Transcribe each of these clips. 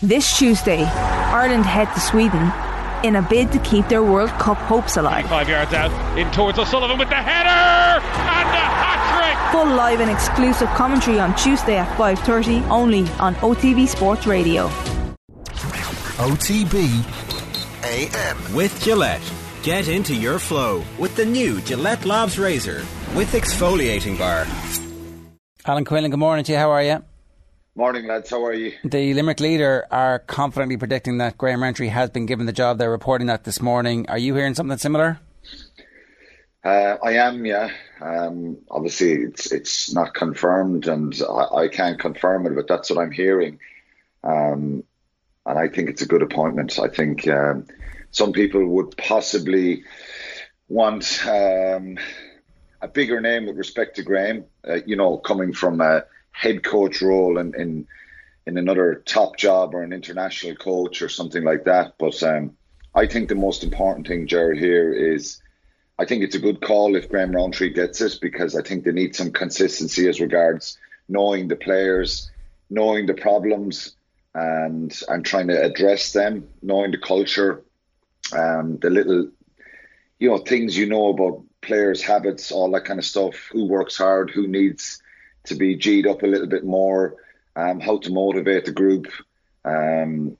This Tuesday, Ireland head to Sweden in a bid to keep their World Cup hopes alive. Five yards out, in towards O'Sullivan with the header and the hat trick. Full live and exclusive commentary on Tuesday at 5:30 only on OTB Sports Radio. OTB AM with Gillette. Get into your flow with the new Gillette Labs Razor with exfoliating bar. Alan Quinlan, good morning to you. How are you? Morning, lads. How are you? The Limerick leader are confidently predicting that Graham Rowntree has been given the job. They're reporting that this morning. Are you hearing something similar? Uh, I am, yeah. Um, obviously, it's it's not confirmed, and I, I, can't confirm it, but that's what I'm hearing. Um, and I think it's a good appointment. I think um, some people would possibly want um, a bigger name with respect to Graham. Uh, you know, coming from a head coach role in, in in another top job or an international coach or something like that. But um, I think the most important thing, Jared, here is I think it's a good call if Graham Rowntree gets it because I think they need some consistency as regards knowing the players, knowing the problems, and and trying to address them, knowing the culture, um, the little you know things you know about players' habits, all that kind of stuff. Who works hard, who needs to be G'd up a little bit more, um, how to motivate the group. Um,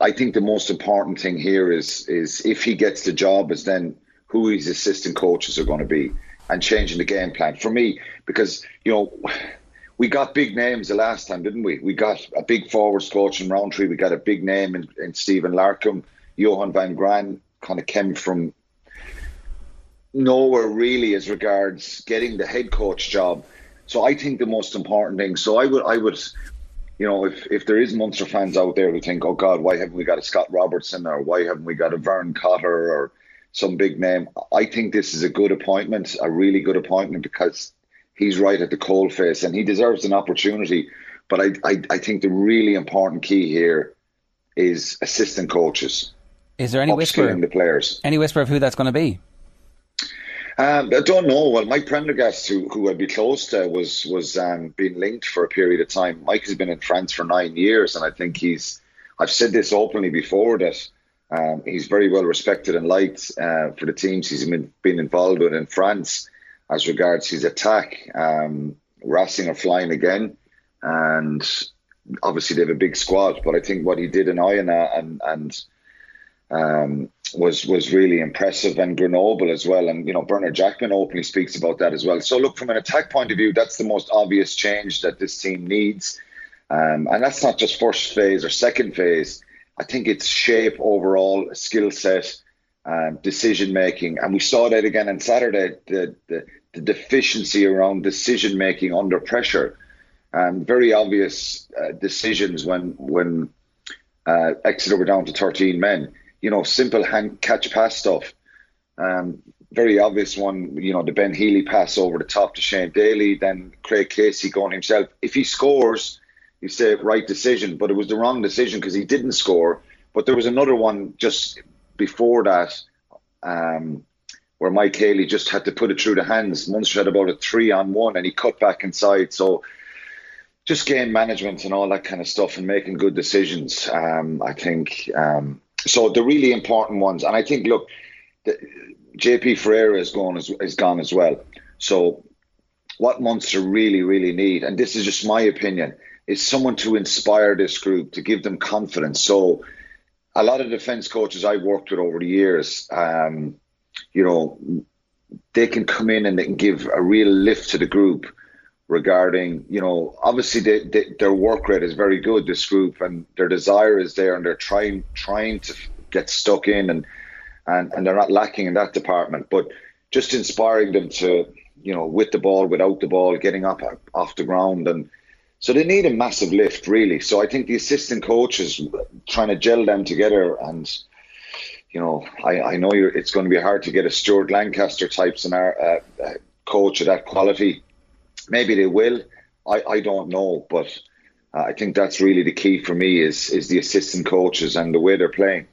I think the most important thing here is is if he gets the job, is then who his assistant coaches are going to be and changing the game plan for me because you know we got big names the last time, didn't we? We got a big forwards coach in Rowntree. We got a big name in, in Stephen Larkham. Johan van Graan kind of came from nowhere really as regards getting the head coach job. So I think the most important thing. So I would, I would, you know, if if there is Munster fans out there who think, oh God, why haven't we got a Scott Robertson or why haven't we got a Vern Cotter or some big name? I think this is a good appointment, a really good appointment because he's right at the coal face and he deserves an opportunity. But I, I, I think the really important key here is assistant coaches. Is there any whisper? The players. Any whisper of who that's going to be? Um, I don't know. Well, Mike Prendergast, who who I'd be close to, was was um, being linked for a period of time. Mike has been in France for nine years, and I think he's. I've said this openly before that um, he's very well respected and liked uh, for the teams he's been, been involved with in France as regards his attack. Um, Racing are flying again, and obviously they have a big squad. But I think what he did in Oyonnax and and um, was was really impressive, and Grenoble as well. And you know, Bernard Jackman openly speaks about that as well. So look, from an attack point of view, that's the most obvious change that this team needs, um, and that's not just first phase or second phase. I think it's shape overall, skill set, um, decision making, and we saw that again on Saturday. The the, the deficiency around decision making under pressure, um, very obvious uh, decisions when when uh, Exeter were down to thirteen men you know, simple hand catch pass stuff. Um, very obvious one, you know, the Ben Healy pass over the top to Shane Daly, then Craig Casey going himself. If he scores, you say right decision, but it was the wrong decision because he didn't score. But there was another one just before that um, where Mike Haley just had to put it through the hands. Munster had about a three on one and he cut back inside. So just game management and all that kind of stuff and making good decisions. Um, I think um, so the really important ones, and I think, look, the, JP Ferreira is gone as is gone as well. So what Munster really, really need, and this is just my opinion, is someone to inspire this group to give them confidence. So a lot of defence coaches I've worked with over the years, um, you know, they can come in and they can give a real lift to the group regarding, you know, obviously they, they, their work rate is very good, this group, and their desire is there, and they're trying trying to get stuck in, and and and they're not lacking in that department. But just inspiring them to, you know, with the ball, without the ball, getting up off the ground, and so they need a massive lift, really. So I think the assistant coaches trying to gel them together and. You know, I, I know it's going to be hard to get a Stuart Lancaster type scenario, uh, uh, coach of that quality Maybe they will. I, I don't know, but uh, I think that's really the key for me is is the assistant coaches and the way they're playing.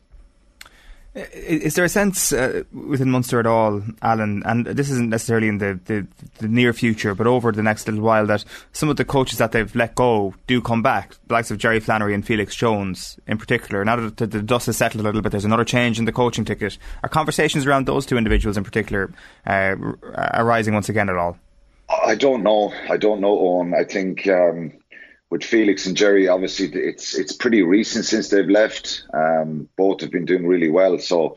Is there a sense uh, within Munster at all, Alan, and this isn't necessarily in the, the, the, near future, but over the next little while, that some of the coaches that they've let go do come back, the likes of Jerry Flannery and Felix Jones in particular. Now that the, dust has settled a little bit, there's another change in the coaching ticket. Are conversations around those two individuals in particular uh, arising once again at all? I don't know. I don't know, Owen. I think. Um with Felix and Jerry, obviously it's it's pretty recent since they've left. Um, both have been doing really well, so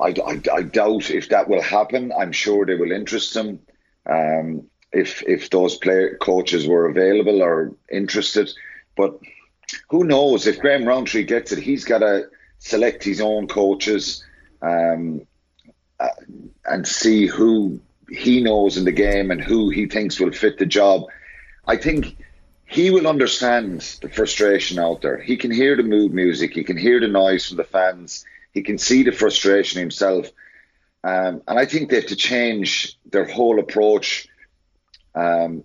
I, I, I, doubt if that will happen. I'm sure they will interest them um, if if those player coaches were available or interested. But who knows if Graham Rowntree gets it? He's got to select his own coaches um, uh, and see who he knows in the game and who he thinks will fit the job. I think he will understand the frustration out there. He can hear the mood music, he can hear the noise from the fans, he can see the frustration himself. Um, and I think they have to change their whole approach, um,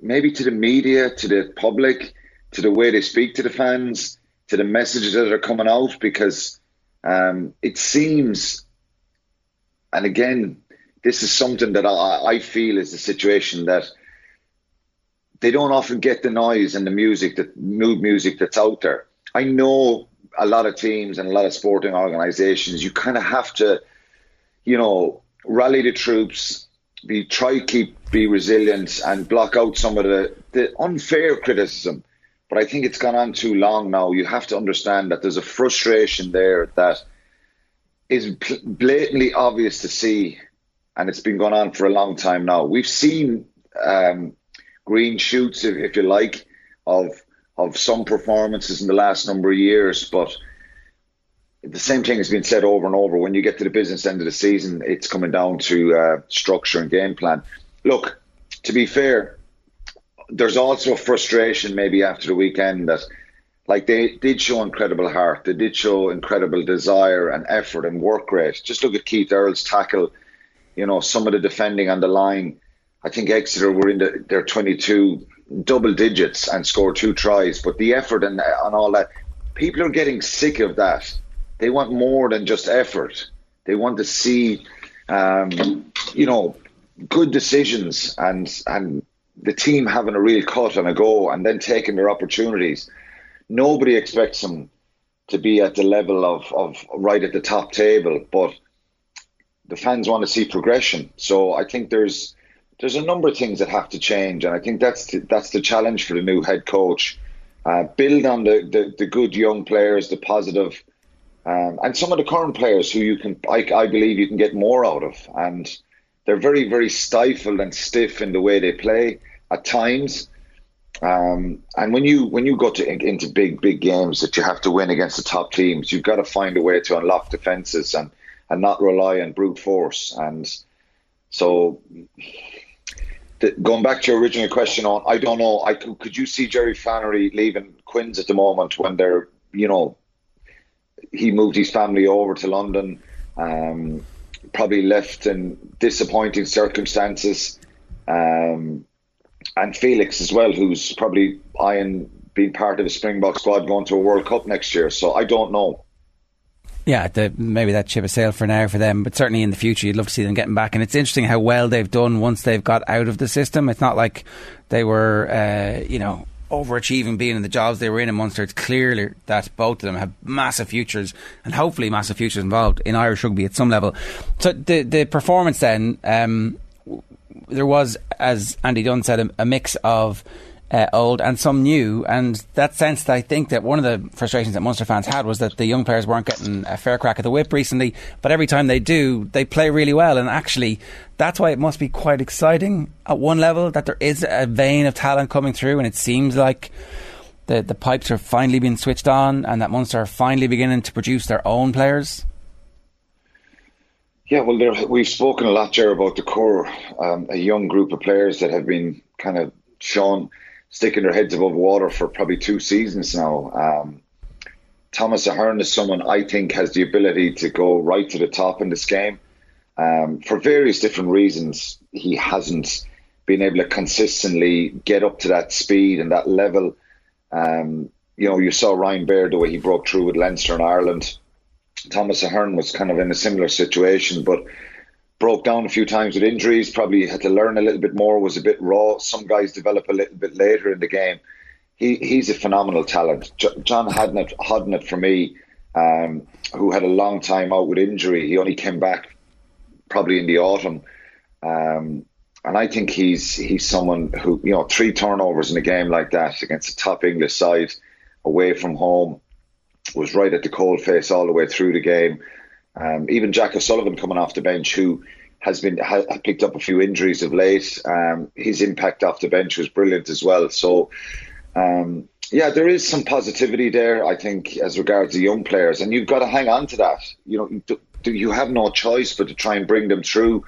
maybe to the media, to the public, to the way they speak to the fans, to the messages that are coming out, because um, it seems, and again, this is something that I, I feel is the situation that they don't often get the noise and the music, the mood music that's out there. I know a lot of teams and a lot of sporting organisations, you kind of have to, you know, rally the troops, be try keep be resilient and block out some of the, the unfair criticism. But I think it's gone on too long now. You have to understand that there's a frustration there that is blatantly obvious to see, and it's been going on for a long time now. We've seen um, green shoots, if, if you like, of of some performances in the last number of years, but the same thing has been said over and over. When you get to the business end of the season, it's coming down to uh, structure and game plan. Look, to be fair, there's also frustration maybe after the weekend that, like, they did show incredible heart, they did show incredible desire and effort and work rate. Just look at Keith Earls' tackle, you know, some of the defending on the line. I think Exeter were in the, their 22 double digits and scored two tries. But the effort and, and all that, people are getting sick of that. They want more than just effort. They want to see, um, you know, good decisions and and the team having a real cut and a go and then taking their opportunities. Nobody expects them to be at the level of, of right at the top table, but the fans want to see progression. So I think there's there's a number of things that have to change, and I think that's the, that's the challenge for the new head coach. Uh, build on the, the, the good young players, the positive, um, and some of the current players who you can, I, I believe, you can get more out of. And they're very, very stifled and stiff in the way they play at times. Um, and when you when you go to into big big games that you have to win against the top teams, you've got to find a way to unlock defenses and and not rely on brute force. And so the, going back to your original question on, I don't know. I could you see Jerry Flannery leaving Quins at the moment when they're, you know, he moved his family over to London, um, probably left in disappointing circumstances, um, and Felix as well, who's probably eyeing being part of the Springbok squad going to a World Cup next year. So I don't know yeah, the, maybe that ship a sail for now for them, but certainly in the future, you'd love to see them getting back. And it's interesting how well they've done once they've got out of the system. It's not like they were, uh, you know, overachieving being in the jobs they were in in Munster. It's clear that both of them have massive futures and hopefully massive futures involved in Irish rugby at some level. So the the performance then, um, there was, as Andy Dunne said, a, a mix of uh, old and some new. And that sense I think that one of the frustrations that Munster fans had was that the young players weren't getting a fair crack at the whip recently. But every time they do, they play really well. And actually, that's why it must be quite exciting at one level that there is a vein of talent coming through. And it seems like the, the pipes are finally being switched on and that Munster are finally beginning to produce their own players. Yeah, well, there, we've spoken a lot, Jer, about the core, um, a young group of players that have been kind of shown sticking their heads above water for probably two seasons now. Um, Thomas Ahern is someone I think has the ability to go right to the top in this game. Um, for various different reasons, he hasn't been able to consistently get up to that speed and that level. Um, you know, you saw Ryan Baird the way he broke through with Leinster and Ireland. Thomas Ahern was kind of in a similar situation, but broke down a few times with injuries. Probably had to learn a little bit more. Was a bit raw. Some guys develop a little bit later in the game. He he's a phenomenal talent. John Hodnett, Hodnett for me, um, who had a long time out with injury. He only came back probably in the autumn. Um, and I think he's he's someone who you know three turnovers in a game like that against a top English side away from home was right at the cold face all the way through the game. Um, even Jack O'Sullivan coming off the bench, who has been picked up a few injuries of late. Um, his impact off the bench was brilliant as well. So, um, yeah, there is some positivity there. I think as regards the young players, and you've got to hang on to that. You know, you have no choice but to try and bring them through.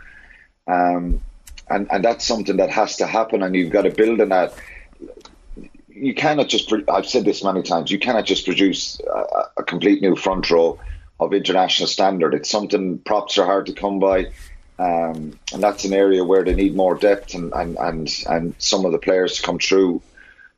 Um, and and that's something that has to happen, and you've got to build on that. You cannot just. I've said this many times. You cannot just produce a, a complete new front row of international standard. It's something props are hard to come by. Um, and that's an area where they need more depth and, and, and, and some of the players to come through.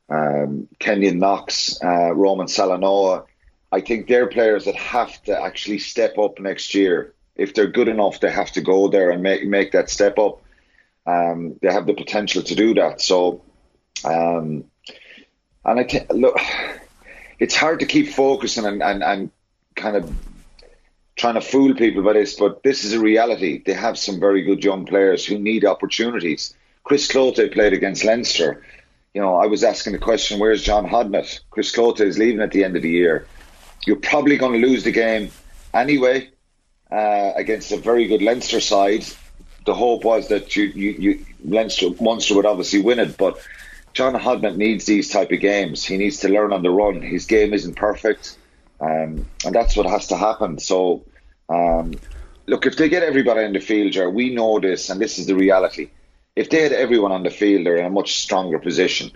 Um, Keynan Knox, uh, Roman Salanoa, I think they're players that have to actually step up next year. If they're good enough, they have to go there and make make that step up. Um, they have the potential to do that. So, um, and I think look, it's hard to keep focusing and, and, and kind of trying to fool people by this, but this is a reality. They have some very good young players who need opportunities. Chris Cloete played against Leinster. You know, I was asking the question, where's John Hodnett? Chris Cloete is leaving at the end of the year. You're probably going to lose the game anyway uh, against a very good Leinster side the hope was that you, you, you Leinster, Munster would obviously win it, but John Hodnett needs these type of games. He needs to learn on the run. His game isn't perfect, um, and that's what has to happen. So, um, look, if they get everybody in the field, Jar, we know this, and this is the reality. If they had everyone on the field, they're in a much stronger position.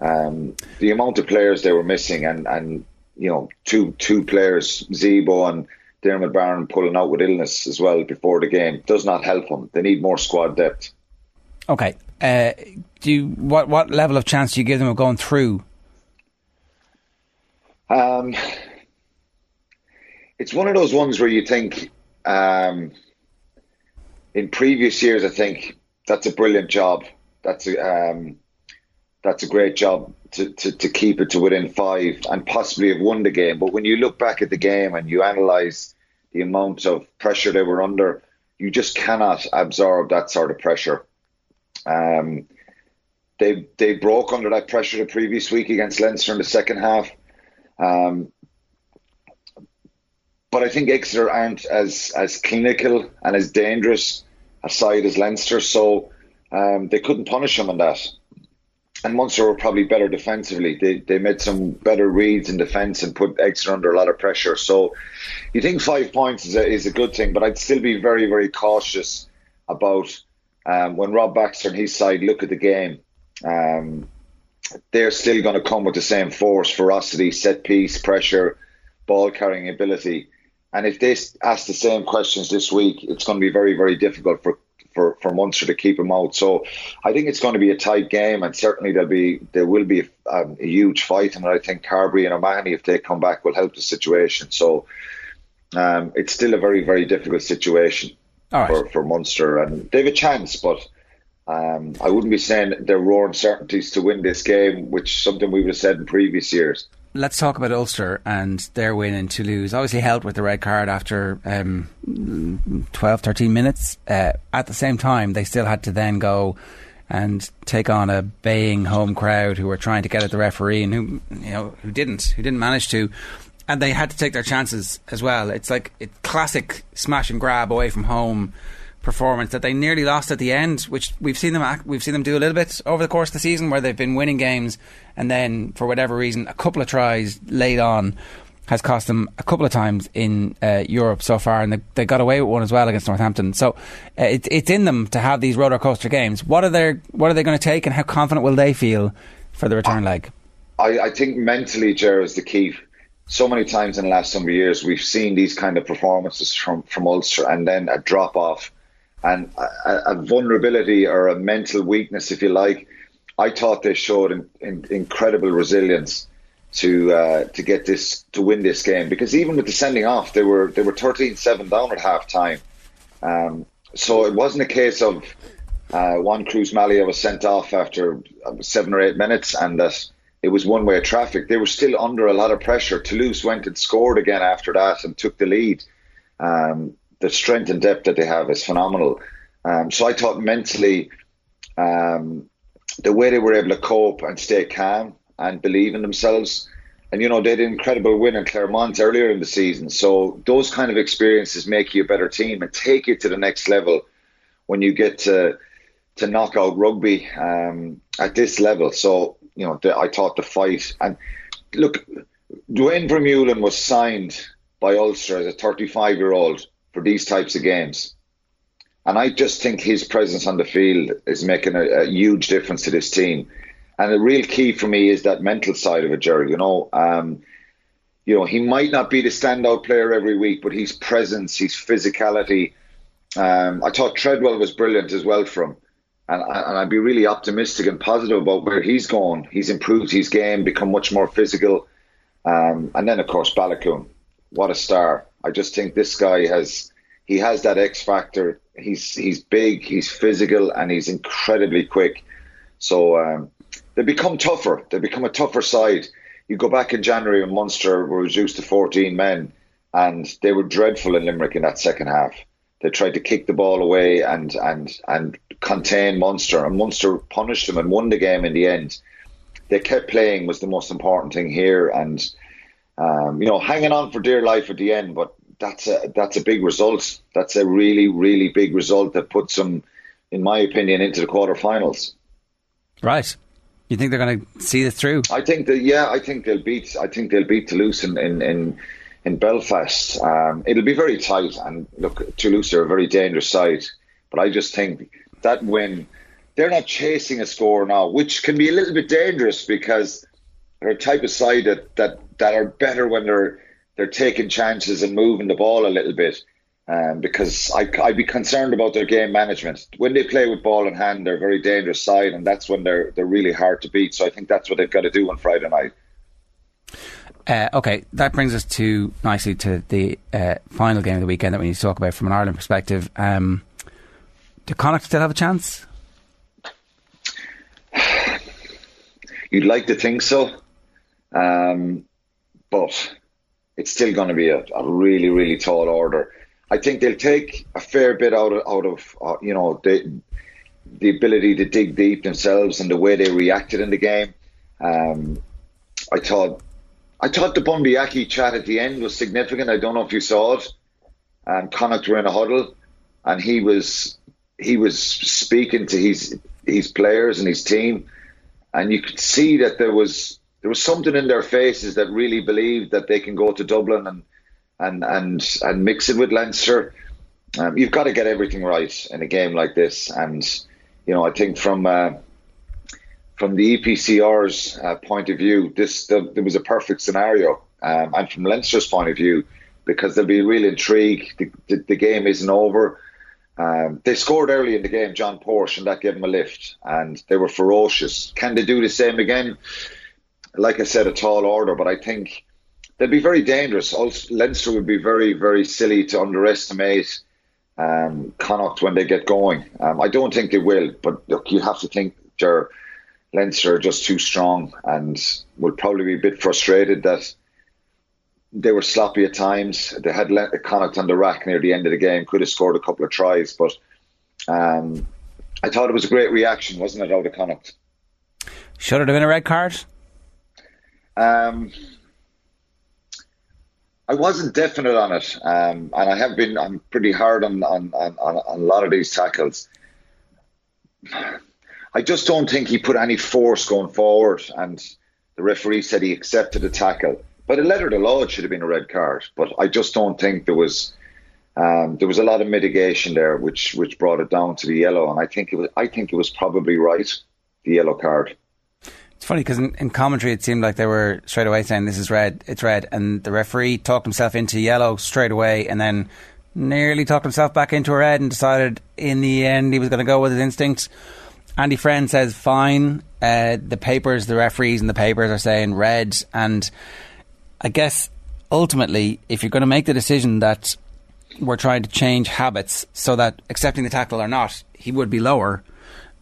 Um, the amount of players they were missing, and and you know, two two players, Zebo and Diarmuid Barron pulling out with illness as well before the game does not help them. They need more squad depth. Okay. Uh, do you, what what level of chance do you give them of going through? Um, it's one of those ones where you think, um, in previous years, I think that's a brilliant job. That's a um, that's a great job to, to, to keep it to within five and possibly have won the game. But when you look back at the game and you analyse the amount of pressure they were under, you just cannot absorb that sort of pressure. Um, they they broke under that pressure the previous week against Leinster in the second half. Um, but I think Exeter aren't as as clinical and as dangerous a side as Leinster, so um, they couldn't punish them on that and Munster were probably better defensively. They they made some better reads in defence and put Exeter under a lot of pressure. So you think five points is a, is a good thing, but I'd still be very very cautious about um, when Rob Baxter and his side look at the game. Um, they're still going to come with the same force, ferocity, set piece, pressure, ball carrying ability. And if they ask the same questions this week, it's going to be very, very difficult for for, for Munster to keep him out. So I think it's going to be a tight game, and certainly there'll be there will be a, um, a huge fight. And I think Carbery and O'Mahony, if they come back, will help the situation. So um, it's still a very very difficult situation right. for for Munster, and they have a chance, but. Um, I wouldn't be saying they're raw certainties to win this game, which is something we would have said in previous years let's talk about Ulster and their win in Toulouse. Obviously helped with the red card after um, 12, 13 minutes. Uh, at the same time, they still had to then go and take on a baying home crowd who were trying to get at the referee and who you know who didn't who didn't manage to and they had to take their chances as well it's like it, classic smash and grab away from home performance that they nearly lost at the end, which we've seen them act, we've seen them do a little bit over the course of the season, where they've been winning games, and then for whatever reason, a couple of tries late on has cost them a couple of times in uh, Europe so far, and they, they, got away with one as well against Northampton. So uh, it, it's in them to have these roller coaster games. What are they What are they going to take, and how confident will they feel for the return leg? I, I think mentally, Ger, is the key. So many times in the last number of years, we've seen these kind of performances from from Ulster, and then a drop off and a, a, vulnerability or a mental weakness, if you like. I thought they showed in, in, incredible resilience. to uh, to get this to win this game because even with the sending off, they were they were 13-7 down at half time. Um, so it wasn't a case of uh, Juan Cruz Mallía was sent off after seven or eight minutes and that it was one way traffic. They were still under a lot of pressure. Toulouse went and scored again after that and took the lead. Um, the strength and depth that they have is phenomenal. Um, so I thought mentally, um, the way they were able to cope and stay calm and believe in themselves. And you know they had an incredible win in Clermont earlier in the season. So those kind of experiences make you a better team and take you to the next level when you get to to knock out rugby um, at this level. So you know the, I thought the fight and look, Duane Vermeulen was signed by Ulster as a 35 year old for these types of games. And I just think his presence on the field is making a, a, huge difference to this team. And the real key for me is that mental side of it, Jerry. You know, um, you know, he might not be the standout player every week, but his presence, his physicality. Um, I thought Treadwell was brilliant as well from, and, and I'd be really optimistic and positive about where he's gone. He's improved his game, become much more physical, um, and then of course Baloucoune, what a star! I just think this guy has he has that X factor. He's he's big, he's physical, and he's incredibly quick. So um, they become tougher. They become a tougher side. You go back in January when Munster were reduced to 14 men, and they were dreadful in Limerick in that second half. They tried to kick the ball away and and and contain Munster, and Munster punished them and won the game in the end. They kept playing was the most important thing here, and um, you know, hanging on for dear life at the end. But that's a that's a big result. That's a really really big result that puts them, in my opinion, into the quarterfinals. Right. You think they're going to see this through? I think that yeah, I think they'll beat. I think they'll beat Toulouse in in in, in Belfast. Um, it'll be very tight, and look, Toulouse are a very dangerous side. But I just think that win, they're not chasing a score now, which can be a little bit dangerous because they're a type of side that that that are better when they're they're taking chances and moving the ball a little bit. Um, because I, I'd be concerned about their game management. When they play with ball in hand, they're a very dangerous side, and that's when they're they're really hard to beat. So I think that's what they've got to do on Friday night. Uh, okay, that brings us to nicely to the uh, final game of the weekend that we need to talk about from an Ireland perspective. Um, do Connacht still have a chance? You'd like to think so, um, but it's still going to be a, a really, really tall order. I think they'll take a fair bit out of, out of uh, you know the the ability to dig deep themselves and the way they reacted in the game. Um, I thought I thought the Bundee Aki chat at the end was significant. I don't know if you saw it. Um, Connacht were in a huddle, and he was he was speaking to his his players and his team, and you could see that there was there was something in their faces that really believed that they can go to Dublin and and and and mix it with Leinster. Um, you've got to get everything right in a game like this, and you know I think from uh, from the EPCR's uh, point of view, this the, there was a perfect scenario, um, and from Leinster's point of view, because there'll be real intrigue. The, the, the game isn't over. Um, they scored early in the game, John Porch, and that gave them a lift, and they were ferocious. Can they do the same again? Like I said, a tall order, but I think they'd be very dangerous. Also, Leinster would be very, very silly to underestimate um, Connacht when they get going. Um, I don't think they will, but look, you have to think they're Leinster are just too strong and will probably be a bit frustrated that they were sloppy at times. They had Connacht on the rack near the end of the game, could have scored a couple of tries, but um, I thought it was a great reaction, wasn't it, out of Connacht? Should it have been a red card? Um, I wasn't definite on it, um, and I have been. I'm pretty hard on on, on on a lot of these tackles. I just don't think he put any force going forward, and the referee said he accepted the tackle. But a letter to law, it should have been a red card. But I just don't think there was um, there was a lot of mitigation there, which which brought it down to the yellow. And I think it was I think it was probably right, the yellow card. It's funny because in, in, commentary it seemed like they were straight away saying this is red, it's red, and the referee talked himself into yellow straight away, and then nearly talked himself back into red, and decided in the end he was going to go with his instincts. Andy Friend says fine. Uh, the papers, the referees, and the papers are saying red. And I guess ultimately, if you're going to make the decision that we're trying to change habits so that accepting the tackle or not, he would be lower.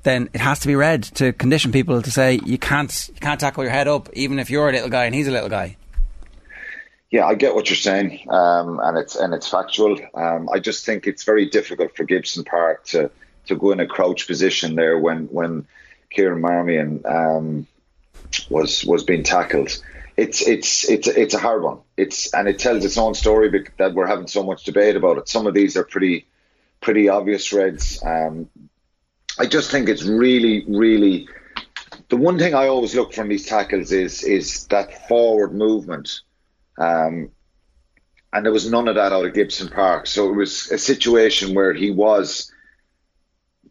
Then it has to be red to condition people to say you can't you can't tackle your head up even if you're a little guy and he's a little guy. Yeah, I get what you're saying, um, and it's and it's factual. Um, I just think it's very difficult for Gibson Park to to go in a crouch position there when when Kieran Marmion um, was was being tackled. It's it's it's it's a hard one. It's and it tells its own story that we're having so much debate about it. Some of these are pretty pretty obvious reds. Um, I just think it's really really the one thing I always look for in these tackles is is that forward movement. Um, and there was none of that out of Gibson Park. So it was a situation where he was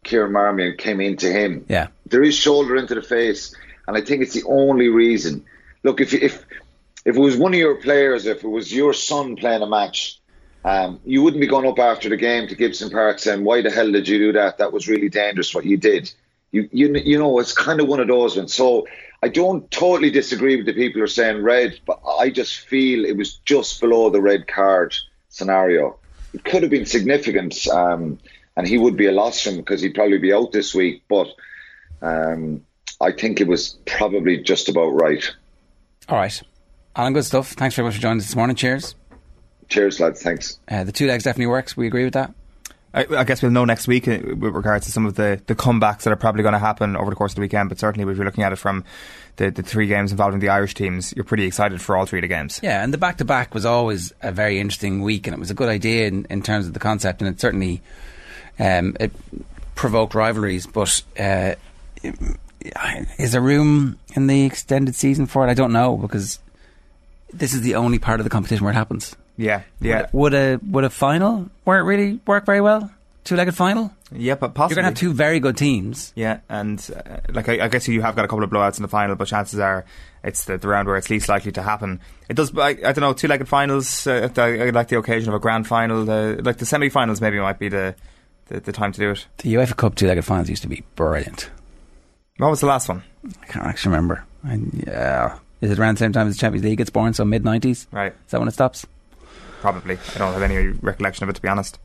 Kieran Marmion came into him. Yeah. There is shoulder into the face, and I think it's the only reason. Look, if if if it was one of your players, if it was your son playing a match, um, you wouldn't be going up after the game to Gibson Park saying, "Why the hell did you do that? That was really dangerous. What you did." You you you know, it's kind of one of those ones. So I don't totally disagree with the people who are saying red, but I just feel it was just below the red card scenario. It could have been significant. Um, and he would be a loss for him because he'd probably be out this week. But um, I think it was probably just about right. All right. Alan, good stuff. Thanks very much for joining us this morning. Cheers. Cheers, lads. Thanks. Uh, the two legs definitely works. We agree with that. I, I, guess we'll know next week uh, with regards to some of the, the comebacks that are probably going to happen over the course of the weekend. But certainly, if you're looking at it from the, the three games involving the Irish teams, you're pretty excited for all three of the games. Yeah, and the back to back was always a very interesting week, and it was a good idea in, in terms of the concept, and it certainly um, it provoked rivalries, but uh, is there room in the extended season for it? I don't know because this is the only part of the competition where it happens. Yeah, yeah. Would, a would a final it really work very well? Two legged final. Yeah, but possibly you're going to have two very good teams. Yeah, and uh, like I, I, guess you have got a couple of blowouts in the final, but chances are it's the, the round where it's least likely to happen. It does. I, I don't know. Two legged finals. Uh, I, I, like the occasion of a grand final. Uh, like the semi finals, maybe might be the the, the time to do it. The UEFA Cup two-legged finals used to be brilliant. What was the last one? I can't actually remember. I, yeah, is it around the same time as the Champions League gets born? So mid nineties, right? Is that when it stops? Probably. I don't have any recollection of it to be honest.